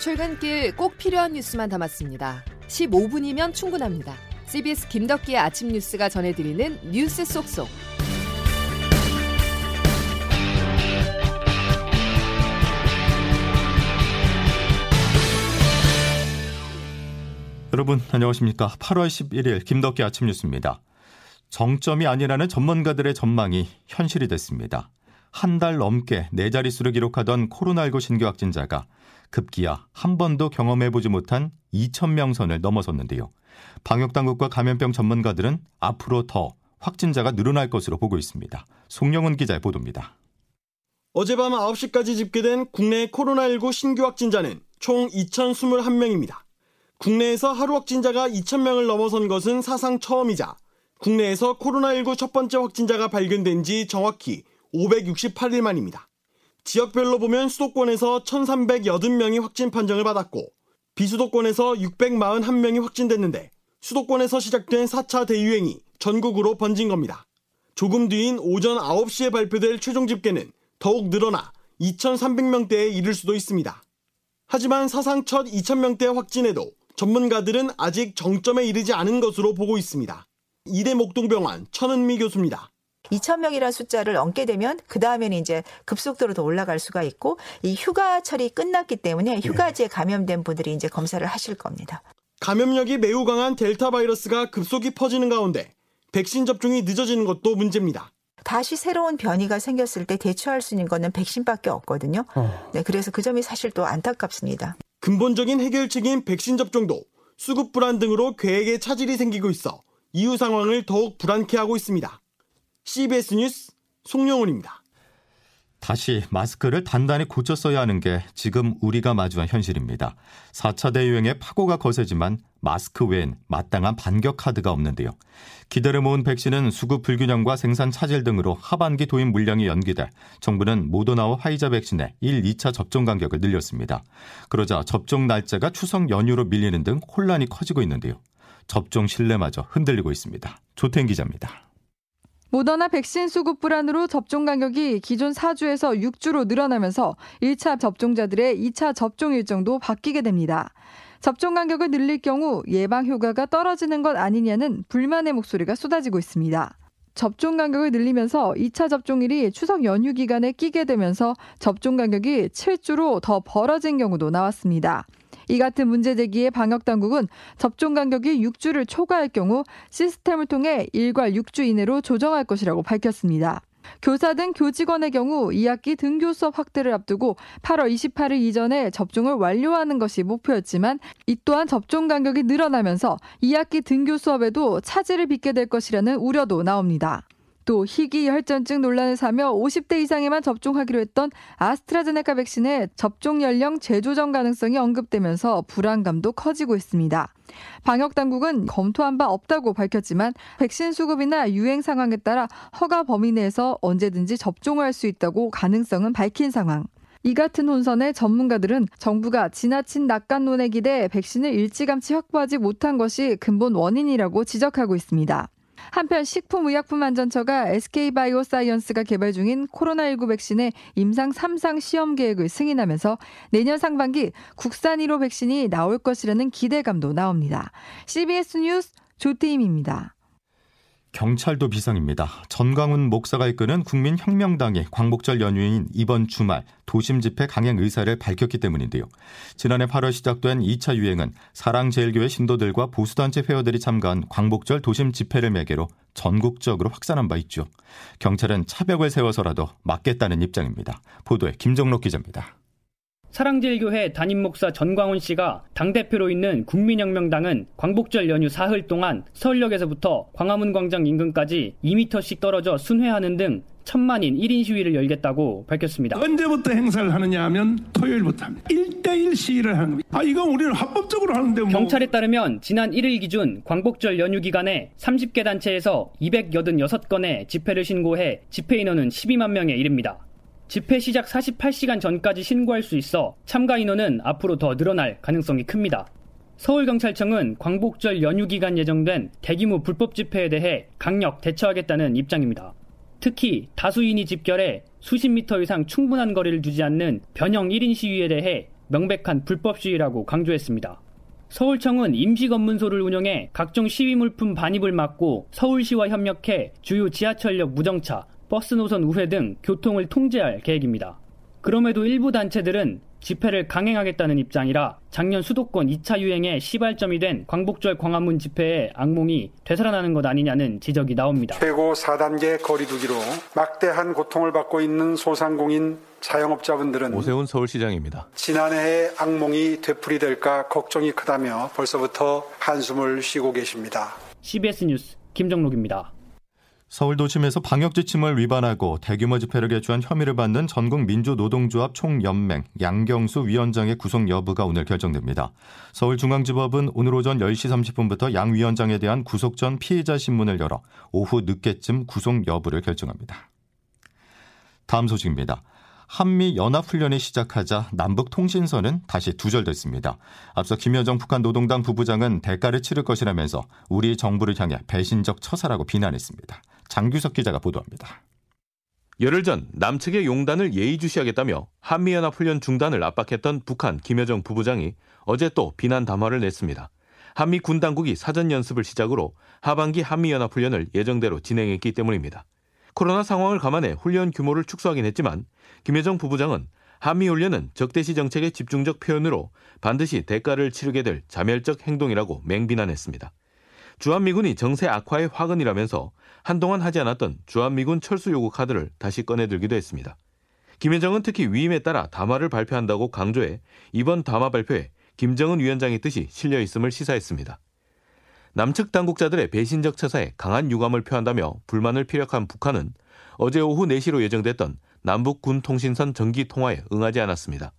출근길 꼭 필요한 뉴스만 담았습니다. 15분이면 충분합니다. CBS 김덕기의 아침 뉴스가 전해드리는 뉴스 속속. 여러분 안녕하십니까? 8월 11일 김덕기 아침 뉴스입니다. 정점이 아니라는 전문가들의 전망이 현실이 됐습니다. 한 달 넘게 네 자릿수를 기록하던 코로나19 신규 확진자가 급기야 한 번도 경험해보지 못한 2,000명 선을 넘어섰는데요. 방역당국과 감염병 전문가들은 앞으로 더 확진자가 늘어날 것으로 보고 있습니다. 송영은 기자의 보도입니다. 어젯밤 9시까지 집계된 국내 코로나19 신규 확진자는 총 2,021명입니다. 국내에서 하루 확진자가 2,000명을 넘어선 것은 사상 처음이자 국내에서 코로나19 첫 번째 확진자가 발견된 지 정확히 568일 만입니다. 지역별로 보면 수도권에서 1,380명이 확진 판정을 받았고 비수도권에서 641명이 확진됐는데 수도권에서 시작된 4차 대유행이 전국으로 번진 겁니다. 조금 뒤인 오전 9시에 발표될 최종 집계는 더욱 늘어나 2,300명대에 이를 수도 있습니다. 하지만 사상 첫 2,000명대 확진에도 전문가들은 아직 정점에 이르지 않은 것으로 보고 있습니다. 이대 목동병원 천은미 교수입니다. 2,000명이라는 숫자를 넘게 되면 그 다음에는 이제 급속도로 더 올라갈 수가 있고 이 휴가철이 끝났기 때문에 휴가지에 감염된 분들이 이제 검사를 하실 겁니다. 감염력이 매우 강한 델타 바이러스가 급속히 퍼지는 가운데 백신 접종이 늦어지는 것도 문제입니다. 다시 새로운 변이가 생겼을 때 대처할 수 있는 거는 백신밖에 없거든요. 어. 네, 그래서 그 점이 사실 또 안타깝습니다. 근본적인 해결책인 백신 접종도 수급 불안 등으로 계획에 차질이 생기고 있어 이후 상황을 더욱 불안케 하고 있습니다. CBS 뉴스 송영훈입니다. 다시 마스크를 단단히 고쳐 써야 하는 게 지금 우리가 마주한 현실입니다. 4차 대유행의 파고가 거세지만 마스크 외엔 마땅한 반격 카드가 없는데요. 기대를 모은 백신은 수급 불균형과 생산 차질 등으로 하반기 도입 물량이 연기돼 정부는 모더나와 화이자 백신의 1, 2차 접종 간격을 늘렸습니다. 그러자 접종 날짜가 추석 연휴로 밀리는 등 혼란이 커지고 있는데요. 접종 신뢰마저 흔들리고 있습니다. 조태인 기자입니다. 모더나 백신 수급 불안으로 접종 간격이 기존 4주에서 6주로 늘어나면서 1차 접종자들의 2차 접종 일정도 바뀌게 됩니다. 접종 간격을 늘릴 경우 예방 효과가 떨어지는 것 아니냐는 불만의 목소리가 쏟아지고 있습니다. 접종 간격을 늘리면서 2차 접종일이 추석 연휴 기간에 끼게 되면서 접종 간격이 7주로 더 벌어진 경우도 나왔습니다. 이 같은 문제 제기에 방역 당국은 접종 간격이 6주를 초과할 경우 시스템을 통해 일괄 6주 이내로 조정할 것이라고 밝혔습니다. 교사 등 교직원의 경우 2학기 등교 수업 확대를 앞두고 8월 28일 이전에 접종을 완료하는 것이 목표였지만 이 또한 접종 간격이 늘어나면서 2학기 등교 수업에도 차질을 빚게 될 것이라는 우려도 나옵니다. 또 희귀 혈전증 논란을 사며 50대 이상에만 접종하기로 했던 아스트라제네카 백신의 접종 연령 재조정 가능성이 언급되면서 불안감도 커지고 있습니다. 방역 당국은 검토한 바 없다고 밝혔지만 백신 수급이나 유행 상황에 따라 허가 범위 내에서 언제든지 접종을 할 수 있다고 가능성은 밝힌 상황. 이 같은 혼선에 전문가들은 정부가 지나친 낙관론에 기대 백신을 일찌감치 확보하지 못한 것이 근본 원인이라고 지적하고 있습니다. 한편 식품의약품안전처가 SK바이오사이언스가 개발 중인 코로나19 백신의 임상 3상 시험 계획을 승인하면서 내년 상반기 국산 1호 백신이 나올 것이라는 기대감도 나옵니다. CBS 뉴스 조태임입니다. 경찰도 비상입니다. 전광훈 목사가 이끄는 국민혁명당이 광복절 연휴인 이번 주말 도심 집회 강행 의사를 밝혔기 때문인데요. 지난해 8월 시작된 2차 유행은 사랑제일교회 신도들과 보수단체 회원들이 참가한 광복절 도심 집회를 매개로 전국적으로 확산한 바 있죠. 경찰은 차벽을 세워서라도 막겠다는 입장입니다. 보도에 김정록 기자입니다. 사랑제일교회 담임 목사 전광훈 씨가 당대표로 있는 국민혁명당은 광복절 연휴 사흘 동안 서울역에서부터 광화문 광장 인근까지 2m씩 떨어져 순회하는 등 천만인 1인 시위를 열겠다고 밝혔습니다. 언제부터 행사를 하느냐 하면 토요일부터 합니다. 1대1 시위를 하는 겁니다. 아, 이건 우리는 합법적으로 하는데 뭐. 경찰에 따르면 지난 1일 기준 광복절 연휴 기간에 30개 단체에서 286건의 집회를 신고해 집회 인원은 12만 명에 이릅니다. 집회 시작 48시간 전까지 신고할 수 있어 참가 인원은 앞으로 더 늘어날 가능성이 큽니다. 서울경찰청은 광복절 연휴 기간 예정된 대규모 불법 집회에 대해 강력 대처하겠다는 입장입니다. 특히 다수인이 집결해 수십 미터 이상 충분한 거리를 두지 않는 변형 1인 시위에 대해 명백한 불법 시위라고 강조했습니다. 서울청은 임시검문소를 운영해 각종 시위 물품 반입을 막고 서울시와 협력해 주요 지하철역 무정차, 버스 노선 우회 등 교통을 통제할 계획입니다. 그럼에도 일부 단체들은 집회를 강행하겠다는 입장이라 작년 수도권 2차 유행의 시발점이 된 광복절 광화문 집회의 악몽이 되살아나는 것 아니냐는 지적이 나옵니다. 최고 4단계 거리두기로 막대한 고통을 받고 있는 소상공인 자영업자분들은 오세훈 서울시장입니다. 지난해의 악몽이 되풀이될까 걱정이 크다며 벌써부터 한숨을 쉬고 계십니다. CBS 뉴스 김정록입니다. 서울 도심에서 방역 지침을 위반하고 대규모 집회를 개최한 혐의를 받는 전국 민주노동조합 총연맹 양경수 위원장의 구속 여부가 오늘 결정됩니다. 서울중앙지법은 오늘 오전 10시 30분부터 양 위원장에 대한 구속 전 피의자 신문을 열어 오후 늦게쯤 구속 여부를 결정합니다. 다음 소식입니다. 한미 연합훈련이 시작하자 남북 통신선은 다시 두절됐습니다. 앞서 김여정 북한 노동당 부부장은 대가를 치를 것이라면서 우리 정부를 향해 배신적 처사라고 비난했습니다. 장규석 기자가 보도합니다. 열흘 전 남측의 용단을 예의주시하겠다며 한미연합훈련 중단을 압박했던 북한 김여정 부부장이 어제 또 비난 담화를 냈습니다. 한미 군 당국이 사전 연습을 시작으로 하반기 한미연합훈련을 예정대로 진행했기 때문입니다. 코로나 상황을 감안해 훈련 규모를 축소하긴 했지만 김여정 부부장은 한미훈련은 적대시 정책의 집중적 표현으로 반드시 대가를 치르게 될 자멸적 행동이라고 맹비난했습니다. 주한미군이 정세 악화의 화근이라면서 한동안 하지 않았던 주한미군 철수 요구 카드를 다시 꺼내들기도 했습니다. 김여정은 특히 위임에 따라 담화를 발표한다고 강조해 이번 담화 발표에 김정은 위원장의 뜻이 실려 있음을 시사했습니다. 남측 당국자들의 배신적 처사에 강한 유감을 표한다며 불만을 피력한 북한은 어제 오후 4시로 예정됐던 남북 군 통신선 정기 통화에 응하지 않았습니다.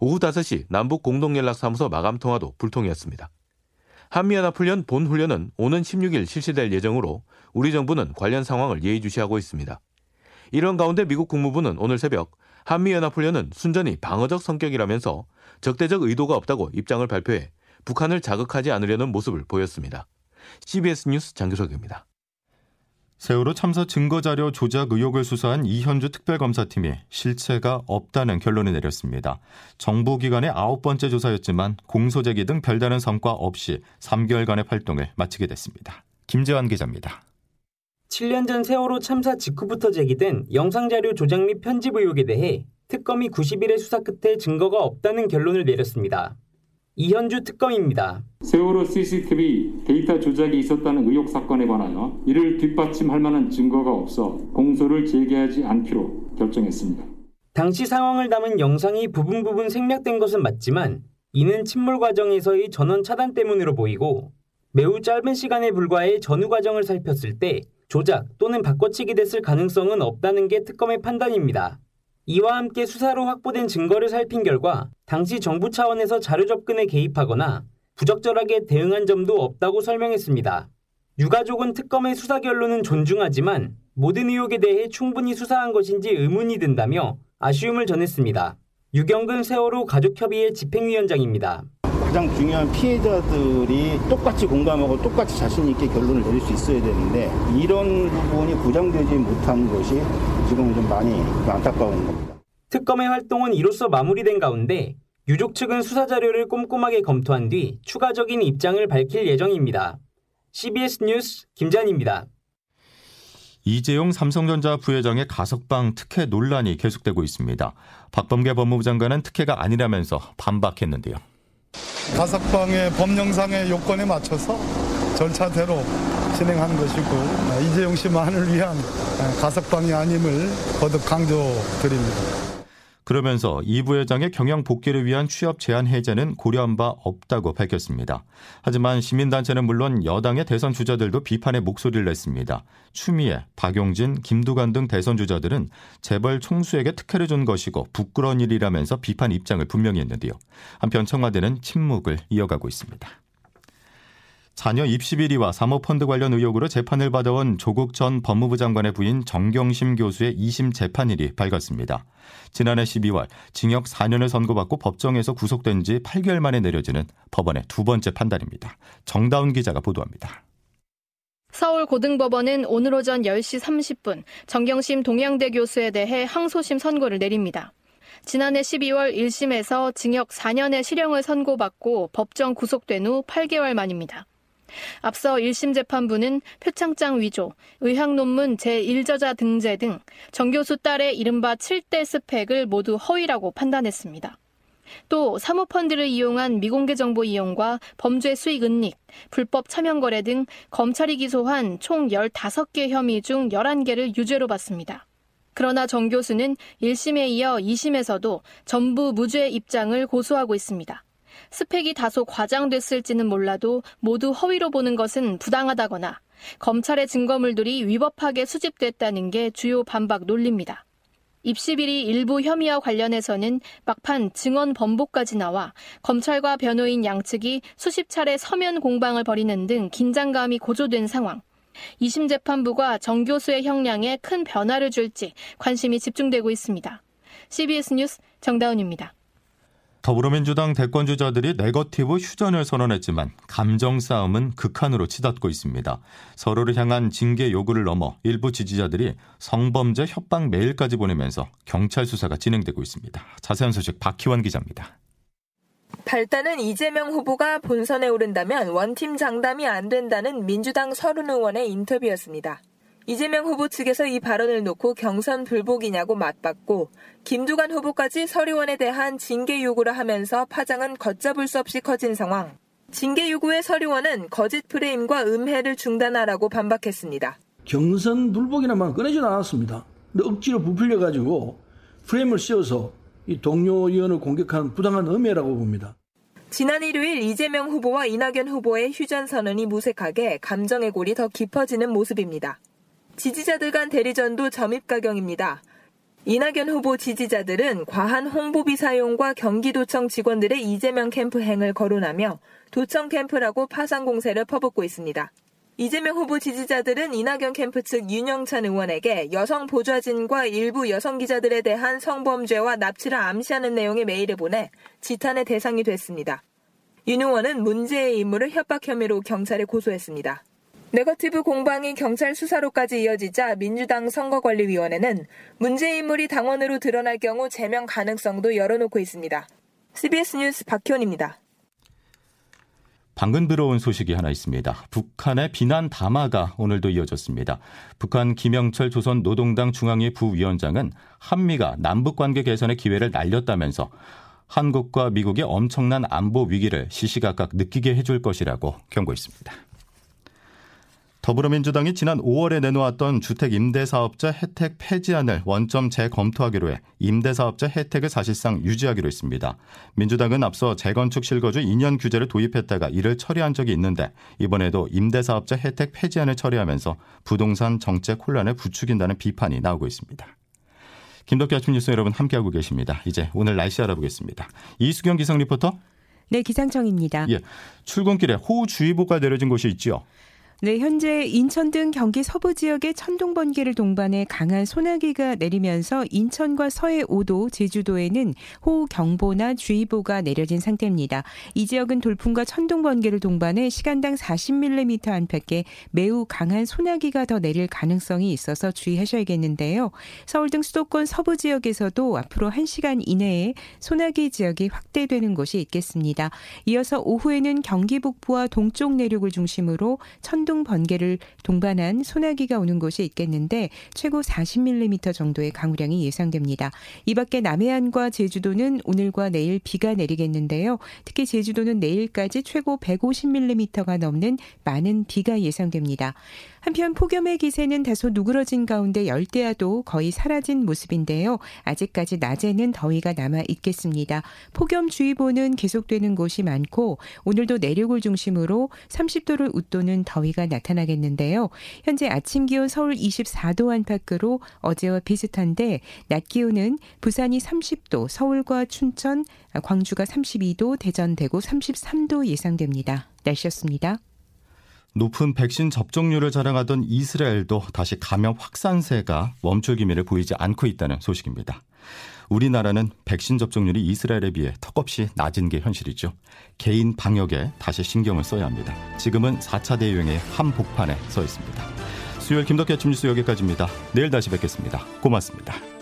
오후 5시 남북 공동연락사무소 마감 통화도 불통이었습니다. 한미연합훈련 본훈련은 오는 16일 실시될 예정으로 우리 정부는 관련 상황을 예의주시하고 있습니다. 이런 가운데 미국 국무부는 오늘 새벽 한미연합훈련은 순전히 방어적 성격이라면서 적대적 의도가 없다고 입장을 발표해 북한을 자극하지 않으려는 모습을 보였습니다. CBS 뉴스 장규석입니다. 세월호 참사 증거자료 조작 의혹을 수사한 이현주 특별검사팀이 실체가 없다는 결론을 내렸습니다. 정부기관의 아홉 번째 조사였지만 공소제기 등 별다른 성과 없이 3개월간의 활동을 마치게 됐습니다. 김재환 기자입니다. 7년 전 세월호 참사 직후부터 제기된 영상자료 조작 및 편집 의혹에 대해 특검이 90일의 수사 끝에 증거가 없다는 결론을 내렸습니다. 이현주 특검입니다. 세월호 CCTV 데이터 조작이 있었다는 의혹 사건에 관하여 이를 뒷받침할 만한 증거가 없어 공소를 제기하지 않기로 결정했습니다. 당시 상황을 담은 영상이 부분 부분 생략된 것은 맞지만 이는 침몰 과정에서의 전원 차단 때문으로 보이고 매우 짧은 시간에 불과해 전후 과정을 살폈을 때 조작 또는 바꿔치기 됐을 가능성은 없다는 게 특검의 판단입니다. 이와 함께 수사로 확보된 증거를 살핀 결과 당시 정부 차원에서 자료 접근에 개입하거나 부적절하게 대응한 점도 없다고 설명했습니다. 유가족은 특검의 수사 결론은 존중하지만 모든 의혹에 대해 충분히 수사한 것인지 의문이 든다며 아쉬움을 전했습니다. 유경근 세월호 가족협의회 집행위원장입니다. 가장 중요한 피해자들이 똑같이 공감하고 똑같이 자신 있게 결론을 내릴 수 있어야 되는데 이런 부분이 보장되지 못한 것이 지금 좀 많이 안타까운 겁니다. 특검의 활동은 이로써 마무리된 가운데 유족 측은 수사 자료를 꼼꼼하게 검토한 뒤 추가적인 입장을 밝힐 예정입니다. CBS 뉴스 김잔입니다. 이재용 삼성전자 부회장의 가석방 특혜 논란이 계속되고 있습니다. 박범계 법무부 장관은 특혜가 아니라면서 반박했는데요. 가석방의 법령상의 요건에 맞춰서 절차대로 진행한 것이고 이재용 씨만을 위한 가석방이 아님을 거듭 강조드립니다. 그러면서 이 부회장의 경영 복귀를 위한 취업 제한 해제는 고려한 바 없다고 밝혔습니다. 하지만 시민단체는 물론 여당의 대선 주자들도 비판의 목소리를 냈습니다. 추미애, 박용진, 김두관 등 대선 주자들은 재벌 총수에게 특혜를 준 것이고 부끄러운 일이라면서 비판 입장을 분명히 했는데요. 한편 청와대는 침묵을 이어가고 있습니다. 자녀 입시 비리와 사모펀드 관련 의혹으로 재판을 받아온 조국 전 법무부 장관의 부인 정경심 교수의 2심 재판일이 밝았습니다. 지난해 12월 징역 4년을 선고받고 법정에서 구속된 지 8개월 만에 내려지는 법원의 두 번째 판단입니다. 정다운 기자가 보도합니다. 서울고등법원은 오늘 오전 10시 30분 정경심 동양대 교수에 대해 항소심 선고를 내립니다. 지난해 12월 1심에서 징역 4년의 실형을 선고받고 법정 구속된 후 8개월 만입니다. 앞서 1심 재판부는 표창장 위조, 의학 논문 제1저자 등재 등 정교수 딸의 이른바 7대 스펙을 모두 허위라고 판단했습니다. 또 사모펀드를 이용한 미공개 정보 이용과 범죄 수익 은닉, 불법 차명 거래 등 검찰이 기소한 총 15개 혐의 중 11개를 유죄로 봤습니다. 그러나 정 교수는 1심에 이어 2심에서도 전부 무죄 입장을 고수하고 있습니다. 스펙이 다소 과장됐을지는 몰라도 모두 허위로 보는 것은 부당하다거나 검찰의 증거물들이 위법하게 수집됐다는 게 주요 반박 논리입니다. 입시비리 일부 혐의와 관련해서는 막판 증언 번복까지 나와 검찰과 변호인 양측이 수십 차례 서면 공방을 벌이는 등 긴장감이 고조된 상황. 2심 재판부가 정 교수의 형량에 큰 변화를 줄지 관심이 집중되고 있습니다. CBS 뉴스 정다운입니다. 더불어민주당 대권 주자들이 네거티브 휴전을 선언했지만 감정 싸움은 극한으로 치닫고 있습니다. 서로를 향한 징계 요구를 넘어 일부 지지자들이 성범죄 협박 메일까지 보내면서 경찰 수사가 진행되고 있습니다. 자세한 소식 박희원 기자입니다. 발단은 이재명 후보가 본선에 오른다면 원팀 장담이 안 된다는 민주당 서른 의원의 인터뷰였습니다. 이재명 후보 측에서 이 발언을 놓고 경선 불복이냐고 맞받고 김두관 후보까지 서리원에 대한 징계 요구를 하면서 파장은 걷잡을 수 없이 커진 상황. 징계 요구의 서리원은 거짓 프레임과 음해를 중단하라고 반박했습니다. 경선 불복이나만 꺼내진 않았습니다. 근데 억지로 부풀려가지고 프레임을 씌워서 이 동료 의원을 공격한 부당한 음해라고 봅니다. 지난 일요일 이재명 후보와 이낙연 후보의 휴전 선언이 무색하게 감정의 골이 더 깊어지는 모습입니다. 지지자들 간 대리전도 점입가경입니다. 이낙연 후보 지지자들은 과한 홍보비 사용과 경기도청 직원들의 이재명 캠프 행을 거론하며 도청 캠프라고 파상 공세를 퍼붓고 있습니다. 이재명 후보 지지자들은 이낙연 캠프 측 윤영찬 의원에게 여성 보좌진과 일부 여성 기자들에 대한 성범죄와 납치를 암시하는 내용의 메일을 보내 지탄의 대상이 됐습니다. 윤 의원은 문제의 인물을 협박 혐의로 경찰에 고소했습니다. 네거티브 공방이 경찰 수사로까지 이어지자 민주당 선거관리위원회는 문제 인물이 당원으로 드러날 경우 제명 가능성도 열어놓고 있습니다. CBS 뉴스 박희원입니다. 방금 들어온 소식이 하나 있습니다. 북한의 비난 담화가 오늘도 이어졌습니다. 북한 김영철 조선 노동당 중앙위 부위원장은 한미가 남북 관계 개선의 기회를 날렸다면서 한국과 미국의 엄청난 안보 위기를 시시각각 느끼게 해줄 것이라고 경고했습니다. 더불어민주당이 지난 5월에 내놓았던 주택 임대사업자 혜택 폐지안을 원점 재검토하기로 해 임대사업자 혜택을 사실상 유지하기로 했습니다. 민주당은 앞서 재건축 실거주 2년 규제를 도입했다가 이를 처리한 적이 있는데 이번에도 임대사업자 혜택 폐지안을 처리하면서 부동산 정책 혼란을 부추긴다는 비판이 나오고 있습니다. 김덕기 아침 뉴스 여러분 함께하고 계십니다. 이제 오늘 날씨 알아보겠습니다. 이수경 기상 리포터. 네, 기상청입니다. 예, 출근길에 호우주의보가 내려진 곳이 있죠. 네, 현재 인천 등 경기 서부 지역에 천둥 번개를 동반해 강한 소나기가 내리면서 인천과 서해 5도, 제주도에는 호우 경보나 주의보가 내려진 상태입니다. 이 지역은 돌풍과 천둥 번개를 동반해 시간당 40mm 안팎의 매우 강한 소나기가 더 내릴 가능성이 있어서 주의하셔야겠는데요. 서울 등 수도권 서부 지역에서도 앞으로 1시간 이내에 소나기 지역이 확대되는 곳이 있겠습니다. 이어서 오후에는 경기 북부와 동쪽 내륙을 중심으로 천 천둥 번개를 동반한 소나기가 오는 곳이 있겠는데 최고 40mm 정도의 강우량이 예상됩니다. 이 밖에 남해안과 제주도는 오늘과 내일 비가 내리겠는데요. 특히 제주도는 내일까지 최고 150mm가 넘는 많은 비가 예상됩니다. 한편 폭염의 기세는 다소 누그러진 가운데 열대야도 거의 사라진 모습인데요. 아직까지 낮에는 더위가 남아 있겠습니다. 폭염주의보는 계속되는 곳이 많고 오늘도 내륙을 중심으로 30도를 웃도는 더위가 나타나겠는데요. 현재 아침 기온 서울 24도 안팎으로 어제와 비슷한데 낮 기온은 부산이 30도, 서울과 춘천, 광주가 32도, 대전, 대구 33도 예상됩니다. 날씨였습니다. 높은 백신 접종률을 자랑하던 이스라엘도 다시 감염 확산세가 멈출 기미를 보이지 않고 있다는 소식입니다. 우리나라는 백신 접종률이 이스라엘에 비해 턱없이 낮은 게 현실이죠. 개인 방역에 다시 신경을 써야 합니다. 지금은 4차 대유행의 한복판에 서 있습니다. 수요일 김덕기 아침 뉴스 여기까지입니다. 내일 다시 뵙겠습니다. 고맙습니다.